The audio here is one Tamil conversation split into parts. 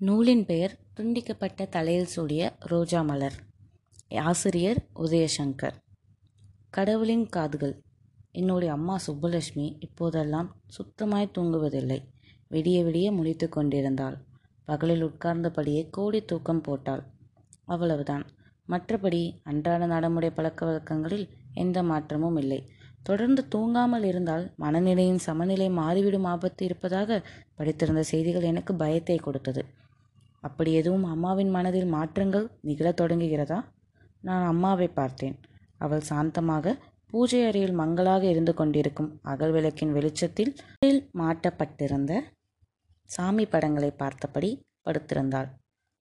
நூலின் பெயர் துண்டிக்கப்பட்ட தலையில் சூடிய ரோஜா மலர். ஆசிரியர் உதயசங்கர். கடவுளின் காதுகள். என்னுடைய அம்மா சுப்புலட்சுமி இப்போதெல்லாம் சுத்தமாய் தூங்குவதில்லை. விடிய விடிய முடித்து கொண்டிருந்தாள். பகலில் உட்கார்ந்தபடியே கோடி தூக்கம் போட்டாள். அவ்வளவுதான். மற்றபடி அன்றாட நடைமுறை பழக்க வழக்கங்களில் எந்த மாற்றமும் இல்லை. தொடர்ந்து தூங்காமல் இருந்தால் மனநிலையின் சமநிலை மாறிவிடும் ஆபத்து இருப்பதாக படித்திருந்த செய்திகள் எனக்கு பயத்தை கொடுத்தது. அப்படி எதுவும் அம்மாவின் மனதில் மாற்றங்கள் நிகழத் தொடங்குகிறதா? நான் அம்மாவை பார்த்தேன். அவள் சாந்தமாக பூஜை அறையில் மங்களாக இருந்து கொண்டிருக்கும் அகல் விளக்கின் வெளிச்சத்தில் மாட்டப்பட்டிருந்த சாமி படங்களை பார்த்தபடி படுத்திருந்தாள்.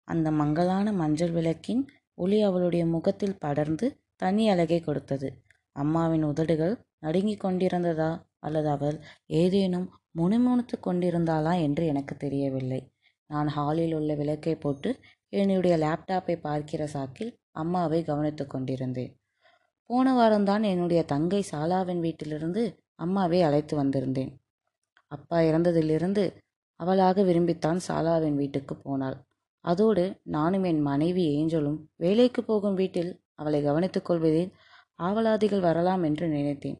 அந்த மங்கலான மஞ்சள் விளக்கின் ஒளி அவளுடைய முகத்தில் படர்ந்து தனி அழகை கொடுத்தது. அம்மாவின் உதடுகள் நடுங்கிக் கொண்டிருந்ததா? அல்லது அவள் ஏதேனும் முணுமுணுத்து கொண்டிருந்தாளா என்று எனக்கு தெரியவில்லை. நான் ஹாலில் உள்ள விளக்கை போட்டு என்னுடைய லேப்டாப்பை பார்க்கிற சாக்கில் அம்மாவை கவனித்து கொண்டிருந்தேன். போன வாரம்தான் என்னுடைய தங்கை சாலாவின் வீட்டிலிருந்து அம்மாவை அழைத்து வந்திருந்தேன். அப்பா இறந்ததிலிருந்து அவளாக விரும்பித்தான் சாலாவின் வீட்டுக்கு போனாள். அதோடு நானும் என் மனைவி ஏஞ்சலும் வேலைக்கு போகும் வீட்டில் அவளை கவனித்துக் கொள்வதில் ஆவலாதிகள் வரலாம் என்று நினைத்தேன்.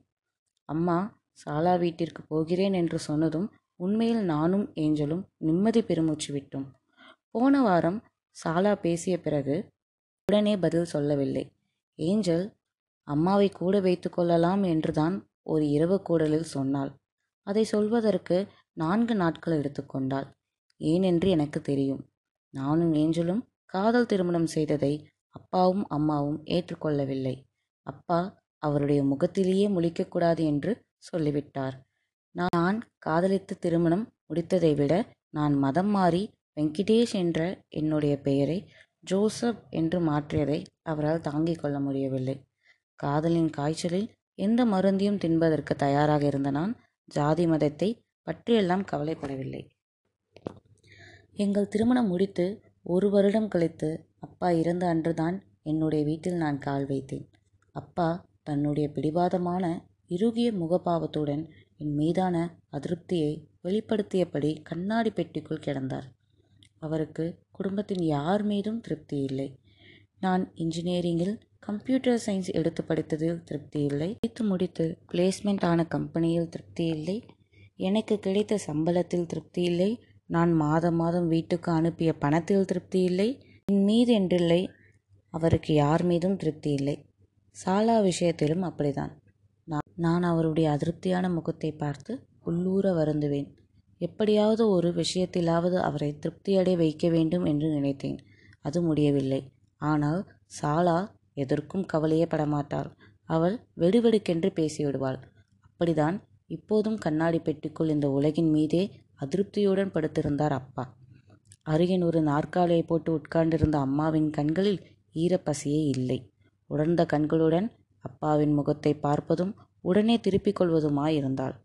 அம்மா சாலா வீட்டிற்கு போகிறேன் என்று சொன்னதும் உண்மையில் நானும் ஏஞ்சலும் நிம்மதி பெருமூச்சு விட்டோம். போன வாரம் சாலா பேசிய பிறகு உடனே பதில் சொல்லவில்லை. ஏஞ்சல் அம்மாவை கூட வைத்து கொள்ளலாம் என்றுதான் ஒரு இரவு கூடலில் சொன்னாள். அதை சொல்வதற்கு நான்கு நாட்கள் எடுத்துக்கொண்டாள் ஏனென்று எனக்கு தெரியும். நானும் ஏஞ்சலும் காதல் திருமணம் செய்ததை அப்பாவும் அம்மாவும் ஏற்றுக்கொள்ளவில்லை. அப்பா அவருடைய முகத்திலேயே முழிக்கக்கூடாது என்று சொல்லிவிட்டார். நான் காதலித்து திருமணம் முடித்ததை விட நான் மதம் மாறி வெங்கடேஷ் என்ற என்னுடைய பெயரை ஜோசப் என்று மாற்றியதை அவரால் தாங்கிக் கொள்ள முடியவில்லை. காதலின் காய்ச்சலில் எந்த மருந்தையும் தின்பதற்கு தயாராக இருந்த நான் ஜாதி மதத்தை பற்றியெல்லாம் கவலைப்படவில்லை. எங்கள் திருமணம் முடித்து ஒரு வருடம் கழித்து அப்பா இறந்த அன்றுதான் என்னுடைய வீட்டில் நான் கால் வைத்தேன். அப்பா தன்னுடைய பிடிவாதமான இறுகிய முகபாவத்துடன் என் மீதான அதிருப்தியை வெளிப்படுத்தியபடி கண்ணாடி பெட்டிக்குள் கிடந்தார். அவருக்கு குடும்பத்தின் யார் மீதும் திருப்தி இல்லை. நான் இன்ஜினியரிங்கில் கம்ப்யூட்டர் சயின்ஸ் எடுத்து படித்ததில் திருப்தி இல்லை. படித்து முடித்து பிளேஸ்மெண்ட் ஆன கம்பெனியில் திருப்தி இல்லை. எனக்கு கிடைத்த சம்பளத்தில் திருப்தி இல்லை. நான் மாதம் மாதம் வீட்டுக்கு அனுப்பிய பணத்தில் திருப்தி இல்லை. என் மீது என்றில்லை. அவருக்கு யார் மீதும் திருப்தி இல்லை. சாலா விஷயத்திலும் அப்படிதான் நான் நான் அவருடைய அதிருப்தியான முகத்தை பார்த்து உள்ளூர வருந்துவேன். எப்படியாவது ஒரு விஷயத்திலாவது அவரை திருப்தியடைய வைக்க வேண்டும் என்று நினைத்தேன். அது முடியவில்லை. ஆனால் சாலா எதற்கும் கவலையே படமாட்டாள் அவள் வெடுவெடுக்கென்று பேசிவிடுவாள். அப்படிதான் இப்போதும் கண்ணாடி பெட்டிக்குள் இந்த உலகின் மீதே அதிருப்தியுடன் படுத்திருந்தார் அப்பா. அருகின் ஒரு நாற்காலியை போட்டு உட்கார்ந்திருந்த அம்மாவின் கண்களில் ஈரப்பசியே இல்லை. உடர்ந்த கண்களுடன் அப்பாவின் முகத்தை பார்ப்பதும் உடனே திருப்பிக் கொள்வதுமாயிருந்தாள்.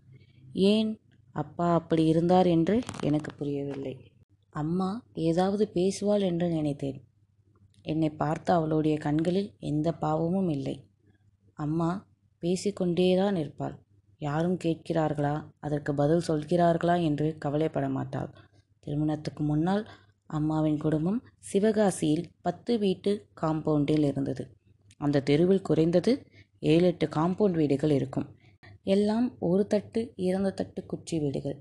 ஏன் அப்பா அப்படி இருந்தார் என்று எனக்கு புரியவில்லை. அம்மா ஏதாவது பேசுவாள் என்று நினைத்தேன். என்னை பார்த்த அவளுடைய கண்களில் எந்த பாவமும் இல்லை. அம்மா பேசிக்கொண்டேதான் இருப்பாள். யாரும் கேட்கிறார்களா? அதற்கு பதில் சொல்கிறார்களா? என்று கவலைப்பட மாட்டாள் திருமணத்துக்கு முன்னால் அம்மாவின் குடும்பம் சிவகாசியில் பத்து வீட்டு காம்பவுண்டில் இருந்தது. அந்த தெருவில் குறைந்தது ஏழு எட்டு காம்பவுண்ட் வீடுகள் இருக்கும். எல்லாம் ஒரு தட்டு இரண்டு தட்டு குச்சி வீடுகள்.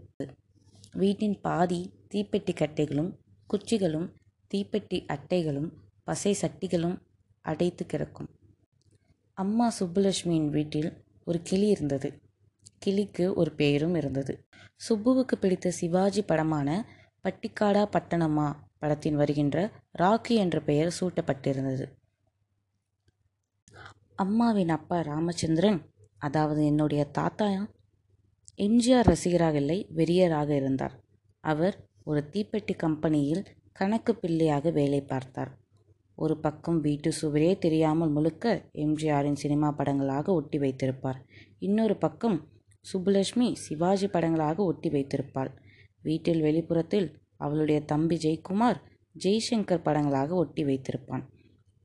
வீட்டின் பாதி தீப்பெட்டி கட்டைகளும் குச்சிகளும் தீப்பெட்டி அட்டைகளும் பசை சட்டிகளும் அடைத்து கிடக்கும். அம்மா சுப்புலட்சுமியின் வீட்டில் ஒரு கிளி இருந்தது. கிளிக்கு ஒரு பெயரும் இருந்தது. சுப்புவுக்கு பிடித்த சிவாஜி படமான பட்டிக்காடா பட்டணமா படத்தின் வருகின்ற ராக்கி என்ற பெயர் சூட்டப்பட்டிருந்தது. அம்மாவின் அப்பா ராமச்சந்திரன் அதாவது என்னுடைய தாத்தா எம்ஜிஆர் ரசிகராக இல்லை வெறியராக இருந்தார். அவர் ஒரு தீப்பெட்டி கம்பெனியில் கணக்கு பிள்ளையாக வேலை பார்த்தார். ஒரு பக்கம் வீட்டு சுவரே தெரியாமல் முழுக்க எம்ஜிஆரின் சினிமா படங்களாக ஒட்டி வைத்திருப்பார். இன்னொரு பக்கம் சுப்புலட்சுமி சிவாஜி படங்களாக ஒட்டி வைத்திருப்பாள். வீட்டில் வெளிப்புறத்தில் அவளுடைய தம்பி ஜெய்குமார் ஜெய்சங்கர் படங்களாக ஒட்டி வைத்திருப்பான்.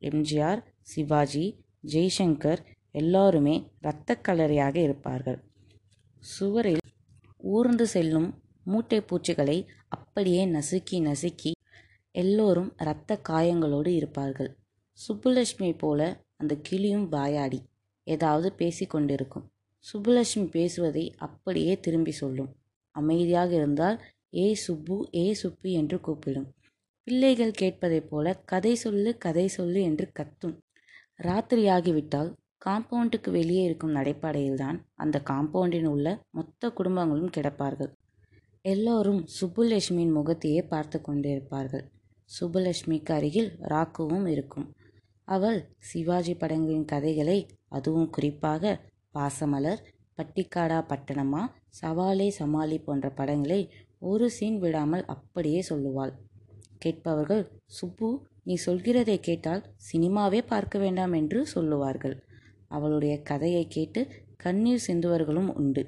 எம்ஜிஆர் சிவாஜி ஜெய்சங்கர் எல்லாருமே இரத்த கலரியாக இருப்பார்கள். சுவரில் ஊர்ந்து செல்லும் மூட்டை பூச்சிகளை அப்படியே நசுக்கி நசுக்கி எல்லோரும் இரத்த காயங்களோடு இருப்பார்கள். சுப்புலட்சுமி போல அந்த கிளியும் வாயாடி ஏதாவது பேசி கொண்டிருக்கும். சுப்புலட்சுமி பேசுவதை அப்படியே திரும்பி சொல்லும். அமைதியாக இருந்தால் ஏ சுப்பு ஏ சுப்பு என்று கூப்பிடும். பிள்ளைகள் கேட்பதைப் போல கதை சொல்லு கதை சொல்லு என்று கத்தும். ராத்திரியாகிவிட்டால் காம்பவுண்டுக்கு வெளியே இருக்கும் நடைப்பாடையில்தான் அந்த காம்பவுண்டில் உள்ள மொத்த குடும்பங்களும் கிடப்பார்கள். எல்லோரும் சுப்புலட்சுமியின் முகத்தையே பார்த்து கொண்டிருப்பார்கள். சுப்புலட்சுமிக்கு அருகில் ராக்குவும் இருக்கும். அவள் சிவாஜி படங்களின் கதைகளை அதுவும் குறிப்பாக பாசமலர் பட்டிக்காடா பட்டணமா சவாலே சமாளி போன்ற படங்களை ஒரு சீன் விடாமல் அப்படியே சொல்லுவாள். கேட்பவர்கள் சுப்பு நீ சொல்கிறதை கேட்டால் சினிமாவே பார்க்க வேண்டாம் என்று சொல்லுவார்கள். அவளுடைய கதையை கேட்டு கண்ணீர் சிந்துவர்களும் உண்டு.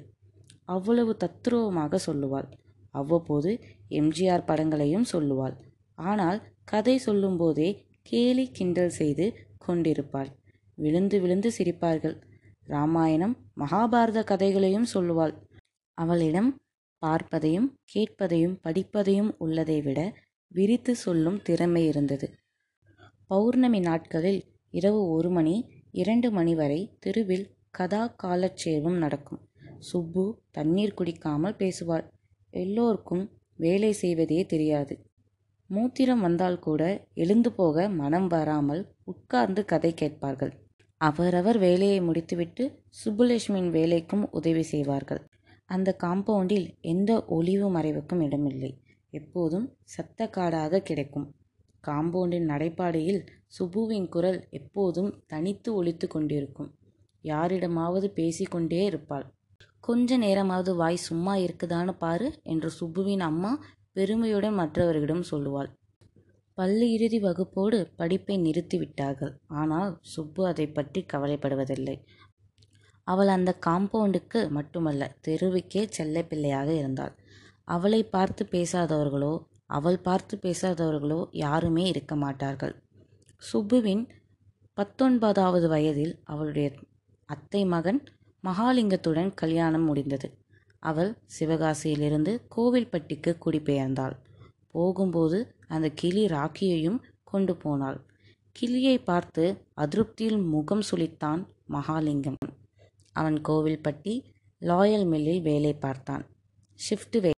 அவ்வளவு தத்ரூபமாக சொல்லுவாள். அவ்வப்போது எம்ஜிஆர் படங்களையும் சொல்லுவாள். ஆனால் கதை சொல்லும்போதே கேலி கிண்டல் செய்து கொண்டிருப்பாள். விழுந்து விழுந்து சிரிப்பார்கள். ராமாயணம் மகாபாரத கதைகளையும் சொல்லுவாள். அவளிடம் பார்ப்பதையும் கேட்பதையும் படிப்பதையும் உள்ளதை விட விரித்து சொல்லும் திறமை இருந்தது. பௌர்ணமி நாட்களில் இரவு ஒரு மணி இரண்டு மணி வரை தெருவில் கதா காலட்சேபம் நடக்கும். சுப்பு தண்ணீர் குடிக்காமல் பேசுவாள். எல்லோருக்கும் வேலை செய்வதே தெரியாது. மூத்திரம் வந்தால் கூட எழுந்து போக மனம் வராமல் உட்கார்ந்து கதை கேட்பார்கள். அவரவர் வேலையை முடித்துவிட்டு சுப்புலட்சுமியின் வேலைக்கும் உதவி செய்வார்கள். அந்த காம்பவுண்டில் எந்த ஒளிவு மறைவுக்கும் இடமில்லை. எப்போதும் சத்த காடாக கிடைக்கும். காம்பவுண்டின் நடைபாடையில் சுபுவின் குரல் எப்போதும் தனித்து ஒலித்து கொண்டிருக்கும். யாரிடமாவது பேசிக்கொண்டே இருப்பாள். கொஞ்ச நேரமாவது வாய் சும்மா இருக்குதான்னு பாரு என்று சுப்புவின் அம்மா பெருமையுடன் மற்றவர்களிடம் சொல்லுவாள். பள்ளி இறுதி வகுப்போடு படிப்பை நிறுத்திவிட்டார்கள் ஆனால் சுப்பு அதை பற்றி கவலைப்படுவதில்லை. அவள் அந்த காம்பவுண்டுக்கு மட்டுமல்ல தெருவுக்கே செல்ல பிள்ளையாக இருந்தாள். அவளை பார்த்து பேசாதவர்களோ அவள் பார்த்து பேசாதவர்களோ யாருமே இருக்க மாட்டார்கள். சுப்புவின் பத்தொன்பதாவது வயதில் அவளுடைய அத்தை மகன் மகாலிங்கத்துடன் கல்யாணம் முடிந்தது. அவள் சிவகாசியிலிருந்து கோவில்பட்டிக்கு குடிபெயர்ந்தாள். போகும்போது அந்த கிளி ராக்கியையும் கொண்டு போனாள். கிளியை பார்த்து அதிருப்தியில் முகம் சுளித்தான் மகாலிங்கம். அவன் கோவில்பட்டி லாயல் மில்லில் வேலை பார்த்தான். ஷிஃப்ட் வே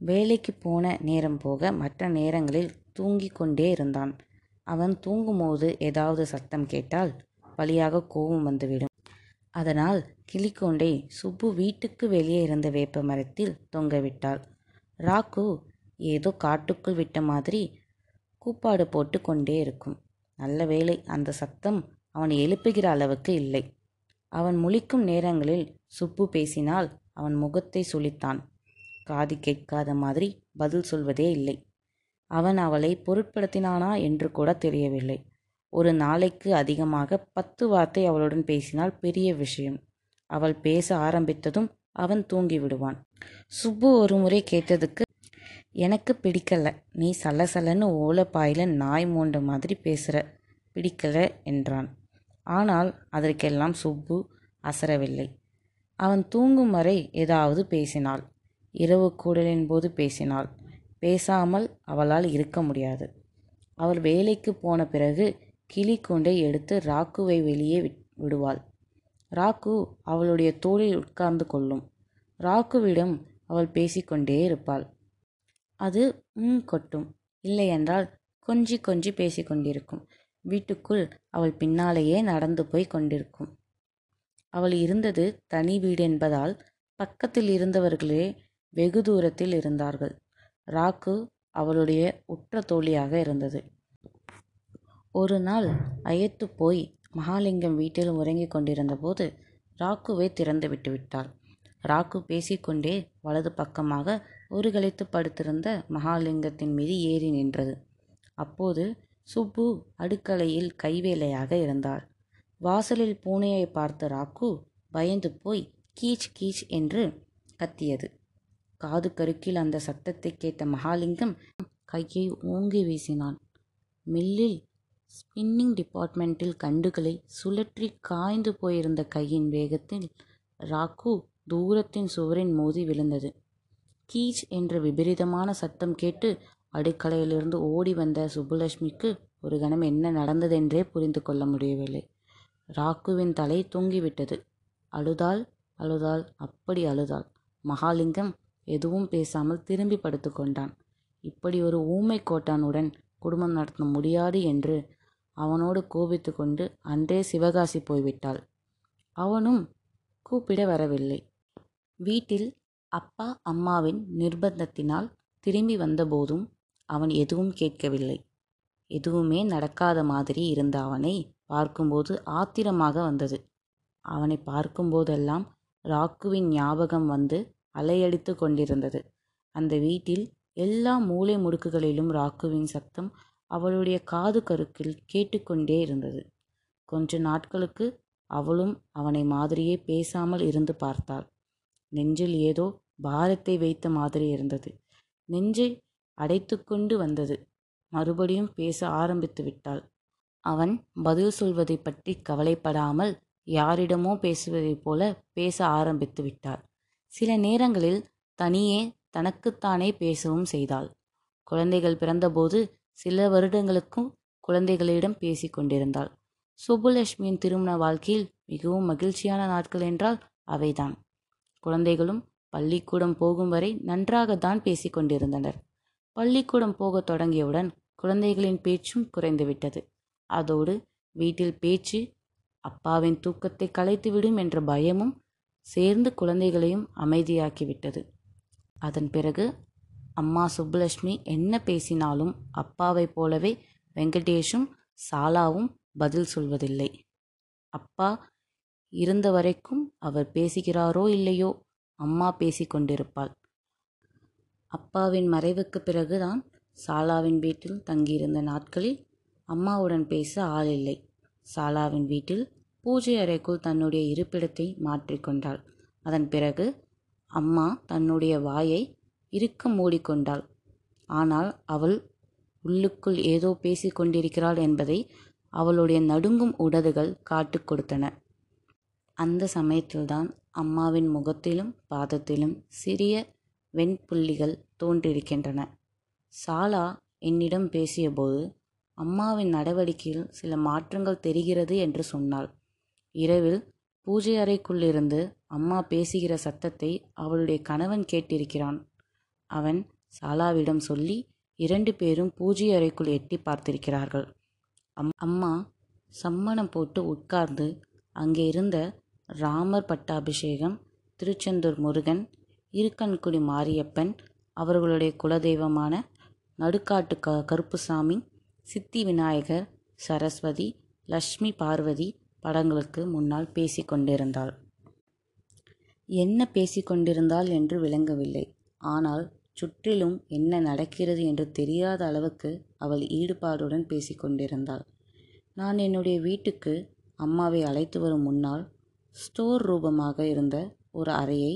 வேலைக்கு போன நேரம் போக மற்ற நேரங்களில் தூங்கிக் கொண்டே இருந்தான். அவன் தூங்கும்போது ஏதாவது சத்தம் கேட்டால் வழியாக கோபம் வந்துவிடும். அதனால் கிளிக்கொண்டை சுப்பு வீட்டுக்கு வெளியே இருந்த வேப்ப மரத்தில் தொங்கவிட்டாள். ராக்கு ஏதோ காட்டுக்குள் விட்ட மாதிரி கூப்பாடு போட்டு கொண்டே இருக்கும். நல்ல வேளை அந்த சத்தம் அவன் எழுப்புகிற அளவுக்கு இல்லை. அவன் முழிக்கும் நேரங்களில் சுப்பு பேசினால் அவன் முகத்தை சுளித்தான் காது கேட்காத மாதிரி பதில் சொல்வதே இல்லை. அவன் அவளை பொருட்படுத்தினானா என்று கூட தெரியவில்லை. ஒரு நாளைக்கு அதிகமாக பத்து வார்த்தை அவளுடன் பேசினால் பெரிய விஷயம். அவள் பேச ஆரம்பித்ததும் அவன் தூங்கி விடுவான். சுப்பு ஒரு முறை கேட்டதுக்கு எனக்கு பிடிக்கல. நீ சலசலன்னு ஓலப்பாயில நாய் மூண்ட மாதிரி பேசுகிற பிடிக்கல என்றான். ஆனால் அதற்கெல்லாம் சுப்பு அசரவில்லை. அவன் தூங்கும் வரை ஏதாவது பேசினாள். இரவு கூடலின் போது பேசினாள். பேசாமல் அவளால் இருக்க முடியாது. அவள் வேலைக்கு போன பிறகு கிளிக்கூண்டை எடுத்து ராக்குவை வெளியே விடுவாள். ராக்கு அவளுடைய தோளில் உட்கார்ந்து கொள்ளும். ராக்குவிடம் அவள் பேசிக்கொண்டே இருப்பாள். அது ம் கொட்டும். இல்லையென்றால் கொஞ்சி கொஞ்சி பேசிக்கொண்டிருக்கும் வீட்டுக்குள் அவள் பின்னாலேயே நடந்து போய் கொண்டிருக்கும். அவள் இருந்தது தனி வீடு என்பதால் பக்கத்தில் இருந்தவர்களே வெகு தூரத்தில் இருந்தார்கள். ராக்கு அவளுடைய உற்ற தோழியாக இருந்தது. ஒரு நாள் அயத்து போய் மகாலிங்கம் வீட்டில் உறங்கிக் கொண்டிருந்தபோது ராக்குவை திறந்து விட்டு விட்டாள். ராக்கு பேசிக்கொண்டே வலது பக்கமாக ஒரு படுத்திருந்த மகாலிங்கத்தின் மீது ஏறி நின்றது. அப்போது சுப்பு அடுக்கலையில் கைவேலையாக இருந்தார். வாசலில் பூனையை பார்த்த ராக்கு பயந்து போய் கீச் கீச் என்று கத்தியது. காது கருக்கில் அந்த சத்தத்தை கேட்ட மகாலிங்கம் கையை ஓங்கி வீசினான். மில்லில் ஸ்பின்னிங் டிபார்ட்மெண்ட்டில் கண்டுகளை சுழற்றி காய்ந்து போயிருந்த கையின் வேகத்தில் ராக்கு தூரத்தின் சுவரின் மோதி விழுந்தது. கீச் என்ற விபரீதமான சத்தம் கேட்டு அடுக்கலையிலிருந்து ஓடி வந்த சுப்புலட்சுமிக்கு ஒரு கணம் என்ன நடந்ததென்றே புரிந்து கொள்ள முடியவில்லை. ராக்குவின் தலை தொங்கிவிட்டது. அழுதாள் அழுதாள் அப்படி அழுதாள். மகாலிங்கம் எதுவும் பேசாமல் திரும்பி படுத்துக்கொண்டான் இப்படி ஒரு ஊமை கோட்டானுடன் குடும்பம் நடத்த முடியாது என்று அவனோடு கோபித்து கொண்டு அன்றே சிவகாசி போய்விட்டாள். அவனும் கூப்பிட வரவில்லை. வீட்டில் அப்பா அம்மாவின் நிர்பந்தத்தினால் திரும்பி வந்தபோதும் அவன் எதுவும் கேட்கவில்லை. எதுவுமே நடக்காத மாதிரி இருந்த அவனை பார்க்கும்போது ஆத்திரமாக வந்தது. அவனை பார்க்கும்போதெல்லாம் ராக்குவின் ஞாபகம் வந்து அலையடித்து கொண்டிருந்தது. அந்த வீட்டில் எல்லா மூலை முடுக்குகளிலும் ராக்குவின் சத்தம் அவளுடைய காது கருக்கில் கேட்டுக்கொண்டே இருந்தது. கொஞ்ச நாட்களுக்கு அவளும் அவனை மாதிரியே பேசாமல் இருந்து பார்த்தாள். நெஞ்சில் ஏதோ பாரத்தை வைத்த மாதிரி இருந்தது. நெஞ்சை அடைத்துக்கொண்டு வந்தது. மறுபடியும் பேச ஆரம்பித்து விட்டாள். அவன் பதில் சொல்வதை பற்றி கவலைப்படாமல் யாரிடமோ பேசுவதைப் போல பேச ஆரம்பித்து விட்டாள். சில நேரங்களில் தனியே தனக்குத்தானே பேசவும் செய்தாள். குழந்தைகள் பிறந்தபோது சில வருடங்களுக்கும் குழந்தைகளிடம் பேசி கொண்டிருந்தாள். சுப்புலட்சுமியின் திருமண வாழ்க்கையில் மிகவும் மகிழ்ச்சியான நாட்கள் என்றால் அவைதான். குழந்தைகளும் பள்ளிக்கூடம் போகும் வரை நன்றாகத்தான் பேசி கொண்டிருந்தனர். பள்ளிக்கூடம் போகத் தொடங்கியவுடன் குழந்தைகளின் பேச்சும் குறைந்துவிட்டது. அதோடு வீட்டில் பேச்சு அப்பாவின் தூக்கத்தை கலைத்துவிடும் என்ற பயமும் சேர்ந்து குழந்தைகளையும் அமைதியாக்கிவிட்டது. அதன் பிறகு அம்மா சுப்புலட்சுமி என்ன பேசினாலும் அப்பாவைப் போலவே வெங்கடேஷும் சாலாவும் பதில் சொல்வதில்லை. அப்பா இருந்த வரைக்கும் அவர் பேசுகிறாரோ இல்லையோ? அம்மா பேசிக்கொண்டிருப்பாள் அப்பாவின் மறைவுக்கு பிறகுதான் சாலாவின் வீட்டில் தங்கியிருந்த நாட்களில் அம்மாவுடன் பேச ஆள் இல்லை. சாலாவின் வீட்டில் பூஜை அறைக்குள் தன்னுடைய இருப்பிடத்தை மாற்றிக்கொண்டாள் அதன் பிறகு அம்மா தன்னுடைய வாயை இருக்க மூடிக்கொண்டாள். ஆனால் அவள் உள்ளுக்குள் ஏதோ பேசிக் கொண்டிருக்கிறாள் என்பதை அவளுடைய நடுங்கும் உடதுகள் காட்டுக் கொடுத்தன. அந்த சமயத்தில்தான் அம்மாவின் முகத்திலும் பாதத்திலும் சிறிய வெண்புள்ளிகள் தோன்றியிருக்கின்றன. சாலா என்னிடம் பேசியபோது அம்மாவின் நடவடிக்கையில் சில மாற்றங்கள் தெரிகிறது என்று சொன்னாள். இரவில் பூஜை அறைக்குள்ளிருந்து அம்மா பேசுகிற சத்தத்தை அவளுடைய கணவன் கேட்டிருக்கிறான். அவன் சாலாவிடம் சொல்லி இரண்டு பேரும் பூஜை அறைக்குள் எட்டி பார்த்திருக்கிறார்கள். அம் அம்மா சம்மணம் போட்டு உட்கார்ந்து அங்கே இருந்த ராமர் பட்டாபிஷேகம் திருச்செந்தூர் முருகன் இருக்கன்குடி மாரியப்பன் அவர்களுடைய குலதெய்வமான நடுக்காட்டு க கருப்புசாமி சித்தி விநாயகர் சரஸ்வதி லக்ஷ்மி பார்வதி படங்களுக்கு முன்னால் பேசிக்கொண்டிருந்தாள். என்ன பேசிக்கொண்டிருந்தாள் என்று விளங்கவில்லை. ஆனால் சுற்றிலும் என்ன நடக்கிறது என்று தெரியாத அளவுக்கு அவள் ஈடுபாடுடன் பேசிக்கொண்டிருந்தாள். நான் என்னுடைய வீட்டுக்கு அம்மாவை அழைத்து வரும் முன்னால் ஸ்டோர் ரூபமாக இருந்த ஒரு அறையை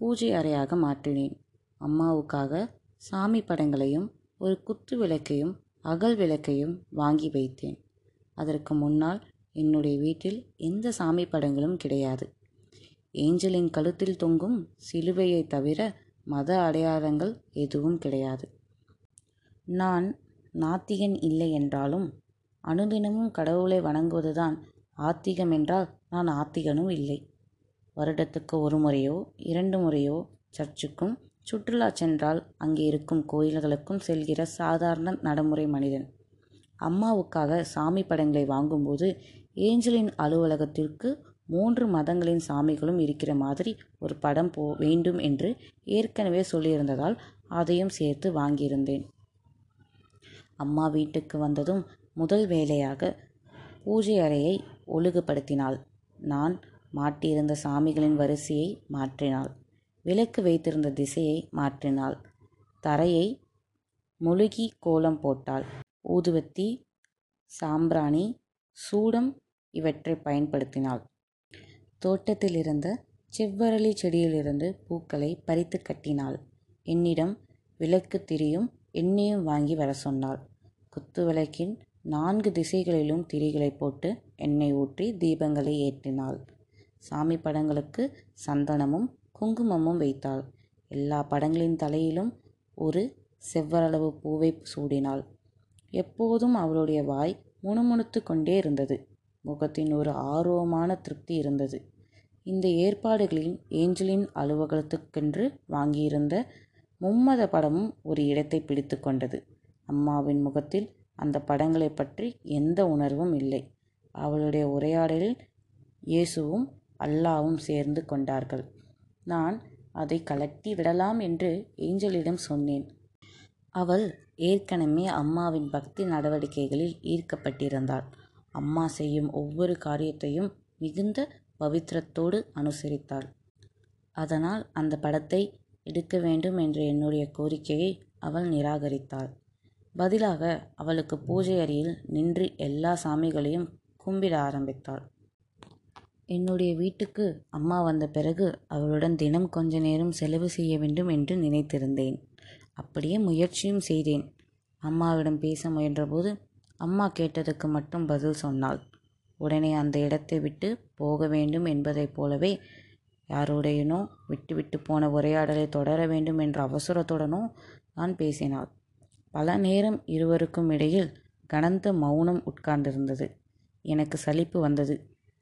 பூஜை அறையாக மாற்றினேன். அம்மாவுக்காக சாமி படங்களையும் ஒரு குத்து விளக்கையும் அகல் விளக்கையும் வாங்கி வைத்தேன். அதற்கு முன்னால் என்னுடைய வீட்டில் எந்த சாமி படங்களும் கிடையாது. ஏஞ்சலின் கழுத்தில் தொங்கும் சிலுவையை தவிர மத அடையாளங்கள் எதுவும் கிடையாது. நான் நாத்திகன் இல்லை என்றாலும் அனுதினமும் கடவுளை வணங்குவதுதான் ஆத்திகம் என்றால் நான் ஆத்திகனும் இல்லை. வருடத்துக்கு ஒரு முறையோ இரண்டு முறையோ சர்ச்சுக்கும் சுற்றுலா சென்றால் அங்கே இருக்கும் கோயில்களுக்கும் செல்கிற சாதாரண நடைமுறை மனிதன். அம்மாவுக்காக சாமி படங்களை வாங்கும்போது ஏஞ்சலின் அலுவலகத்திற்கு மூன்று மதங்களின் சாமிகளும் இருக்கிற மாதிரி ஒரு படம் போ வேண்டும் என்று ஏற்கனவே சொல்லியிருந்ததால் அதையும் சேர்த்து வாங்கியிருந்தேன். அம்மா வீட்டுக்கு வந்ததும் முதல் வேலையாக பூஜை அறையை ஒழுங்குபடுத்தினாள். நான் மாட்டியிருந்த சாமிகளின் வரிசையை மாற்றினாள். விளக்கு வைத்திருந்த திசையை மாற்றினாள். தரையை முழுகி கோலம் போட்டாள். ஊதுவத்தி சாம்பிராணி சூடம் இவற்றை பயன்படுத்தினாள். தோட்டத்தில் இருந்த செவ்வரளி செடியிலிருந்து பூக்களை பறித்து கட்டினாள். என்னிடம் விளக்கு திரியும் எண்ணெயும் வாங்கி வர சொன்னாள். குத்து விளக்கின் நான்கு திசைகளிலும் திரிகளை போட்டு எண்ணெய் ஊற்றி தீபங்களை ஏற்றினாள். சாமி படங்களுக்கு சந்தனமும் குங்குமமும் வைத்தாள். எல்லா படங்களின் தலையிலும் ஒரு செவ்வரளவு பூவை சூடினாள். எப்போதும் அவளுடைய வாய் முணுமுணுத்து கொண்டே இருந்தது. முகத்தின் ஒரு ஆர்வமான திருப்தி இருந்தது. இந்த ஏற்பாடுகளில் ஏஞ்சலின் அலுவலகத்துக்கென்று வாங்கியிருந்த மும்மத படமும் ஒரு இடத்தை பிடித்து கொண்டது. அம்மாவின் முகத்தில் அந்த படங்களை பற்றி எந்த உணர்வும் இல்லை. அவளுடைய உரையாடலில் இயேசுவும் அல்லாவும் சேர்ந்து கொண்டார்கள். நான் அதை கலட்டி விடலாம் என்று ஏஞ்சலிடம் சொன்னேன். அவள் ஏற்கனவே அம்மாவின் பக்தி நடவடிக்கைகளில் ஈர்க்கப்பட்டிருந்தாள். அம்மா செய்யும் ஒவ்வொரு காரியத்தையும் மிகுந்த பவித்திரத்தோடு அனுசரித்தாள். அதனால் அந்த படத்தை எடுக்க வேண்டும் என்ற என்னுடைய கோரிக்கையை அவள் நிராகரித்தாள். பதிலாக அவளுக்கு பூஜை அறையில் நின்று எல்லா சாமிகளையும் கும்பிட ஆரம்பித்தாள். என்னுடைய வீட்டுக்கு அம்மா வந்த பிறகு அவளுடன் தினம் கொஞ்ச நேரம் செலவு செய்ய வேண்டும் என்று நினைத்திருந்தேன். அப்படியே முயற்சியும் செய்தேன். அம்மாவிடம் பேச முயன்றபோது அம்மா கேட்டதுக்கு மட்டும் பதில் சொன்னாள். உடனே அந்த இடத்தை விட்டு போக வேண்டும் என்பதைப் போலவே யாருடையனோ விட்டு விட்டு போன உரையாடலை தொடர வேண்டும் என்ற அவசரத்துடனோ நான் பேசினாள். பல நேரம் இருவருக்கும் இடையில் கனந்த மௌனம் உட்கார்ந்திருந்தது. எனக்கு சலிப்பு வந்தது.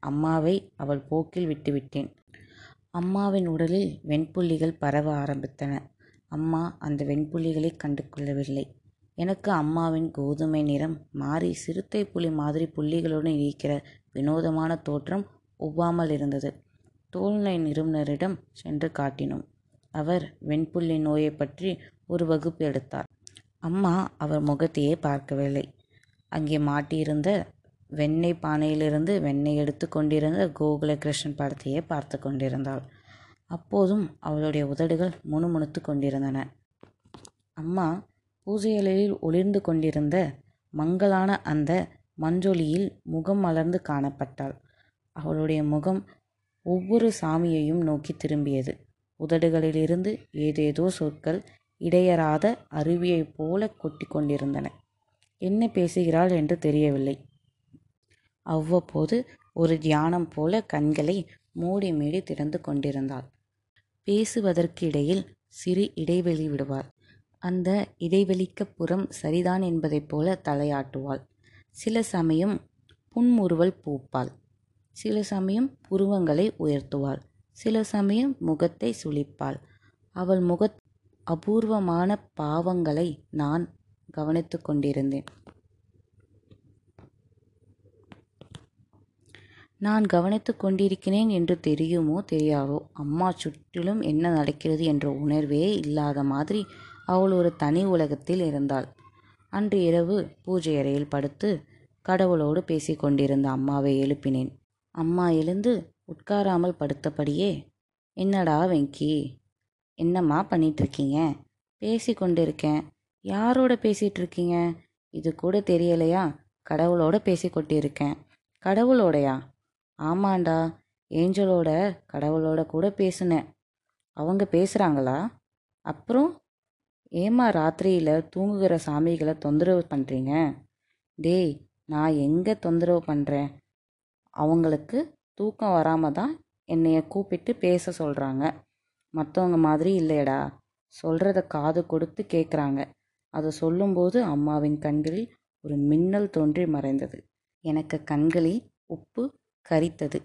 அம்மாவை அவள் போக்கில் விட்டுவிட்டேன் அம்மாவின் உடலில் வெண்புள்ளிகள் பரவ ஆரம்பித்தன. அம்மா அந்த வெண்புள்ளிகளை கண்டு கொள்ளவில்லை எனக்கு அம்மாவின் கோதுமை நிறம் மாறி சிறுத்தை புலி மாதிரி புள்ளிகளுடன் இருக்கிற வினோதமான தோற்றம் ஒவ்வாமல் இருந்தது. தோல்நை நிறுவனரிடம் சென்று காட்டினோம். அவர் வெண்புள்ளி நோயை பற்றி ஒரு வகுப்பு எடுத்தார். அம்மா அவர் முகத்தையே பார்க்கவில்லை. அங்கே மாட்டியிருந்த வெண்ணெய் பானையிலிருந்து வெண்ணெய் எடுத்து கொண்டிருந்த கோகுலகிருஷ்ணன் படத்தையே பார்த்து கொண்டிருந்தாள். அப்போதும் அவளுடைய உதடுகள் முணுமுணுத்து கொண்டிருந்தன. அம்மா பூஜையலையில் ஒளிர்ந்து கொண்டிருந்த மங்கலான அந்த மஞ்சொலியில் முகம் மலர்ந்து காணப்பட்டாள். அவளுடைய முகம் ஒவ்வொரு சாமியையும் நோக்கி திரும்பியது. உதடுகளிலிருந்து ஏதேதோ சொற்கள் இடையறாத அருவியைப் போல கொட்டி கொண்டிருந்தன. என்ன பேசுகிறாள்? என்று தெரியவில்லை. அவ்வப்போது ஒரு தியானம் போல கண்களை மூடி மீடி திறந்து கொண்டிருந்தாள். பேசுவதற்கு இடையில் சிறு இடைவெளி விடுவார் அந்த இடைவெளிக்கு புறம் சரிதான் என்பதைப் போல தலையாட்டுவாள். சில சமயம் புன்முறுவல் பூப்பாள். சில சமயம் புருவங்களை உயர்த்துவாள். சில சமயம் முகத்தை சுளிப்பாள். அவள் முகத் அபூர்வமான பாவங்களை நான் கவனித்து கொண்டிருந்தேன். நான் கவனித்து கொண்டிருக்கிறேன் என்று தெரியுமோ தெரியாதோ? அம்மா சுற்றிலும் என்ன நடக்கிறது என்ற உணர்வே இல்லாத மாதிரி அவள் ஒரு தனி உலகத்தில் இருந்தாள். அன்று இரவு பூஜை அறையில் படுத்து கடவுளோடு பேசி கொண்டிருந்த அம்மாவை எழுப்பினேன். அம்மா எழுந்து உட்காராமல் படுத்தபடியே என்னடா வெங்கி என்னம்மா பண்ணிட்டு இருக்கீங்க பேசி கொண்டிருக்கேன். யாரோட பேசிகிட்டு இருக்கீங்க? இது கூட தெரியலையா? கடவுளோட பேசி கொண்டிருக்கேன். கடவுளோடையா? ஆமாண்டா ஏஞ்சலோட கடவுளோட கூட பேசினேன். அவங்க பேசுகிறாங்களா அப்புறம் ஏமா ராத்திரியில் தூங்குகிற சாமிகளை தொந்தரவு பண்ணுறீங்க டேய் நான் எங்கே தொந்தரவு பண்ணுறேன் அவங்களுக்கு தூக்கம் வராமல் தான் என்னைய கூப்பிட்டு பேச சொல்கிறாங்க மற்றவங்க மாதிரி இல்லையடா. சொல்கிறத காது கொடுத்து கேட்குறாங்க அதை சொல்லும்போது அம்மாவின் கண்களில் ஒரு மின்னல் தோன்றி மறைந்தது. எனக்கு கண்களில் உப்பு கரித்தது.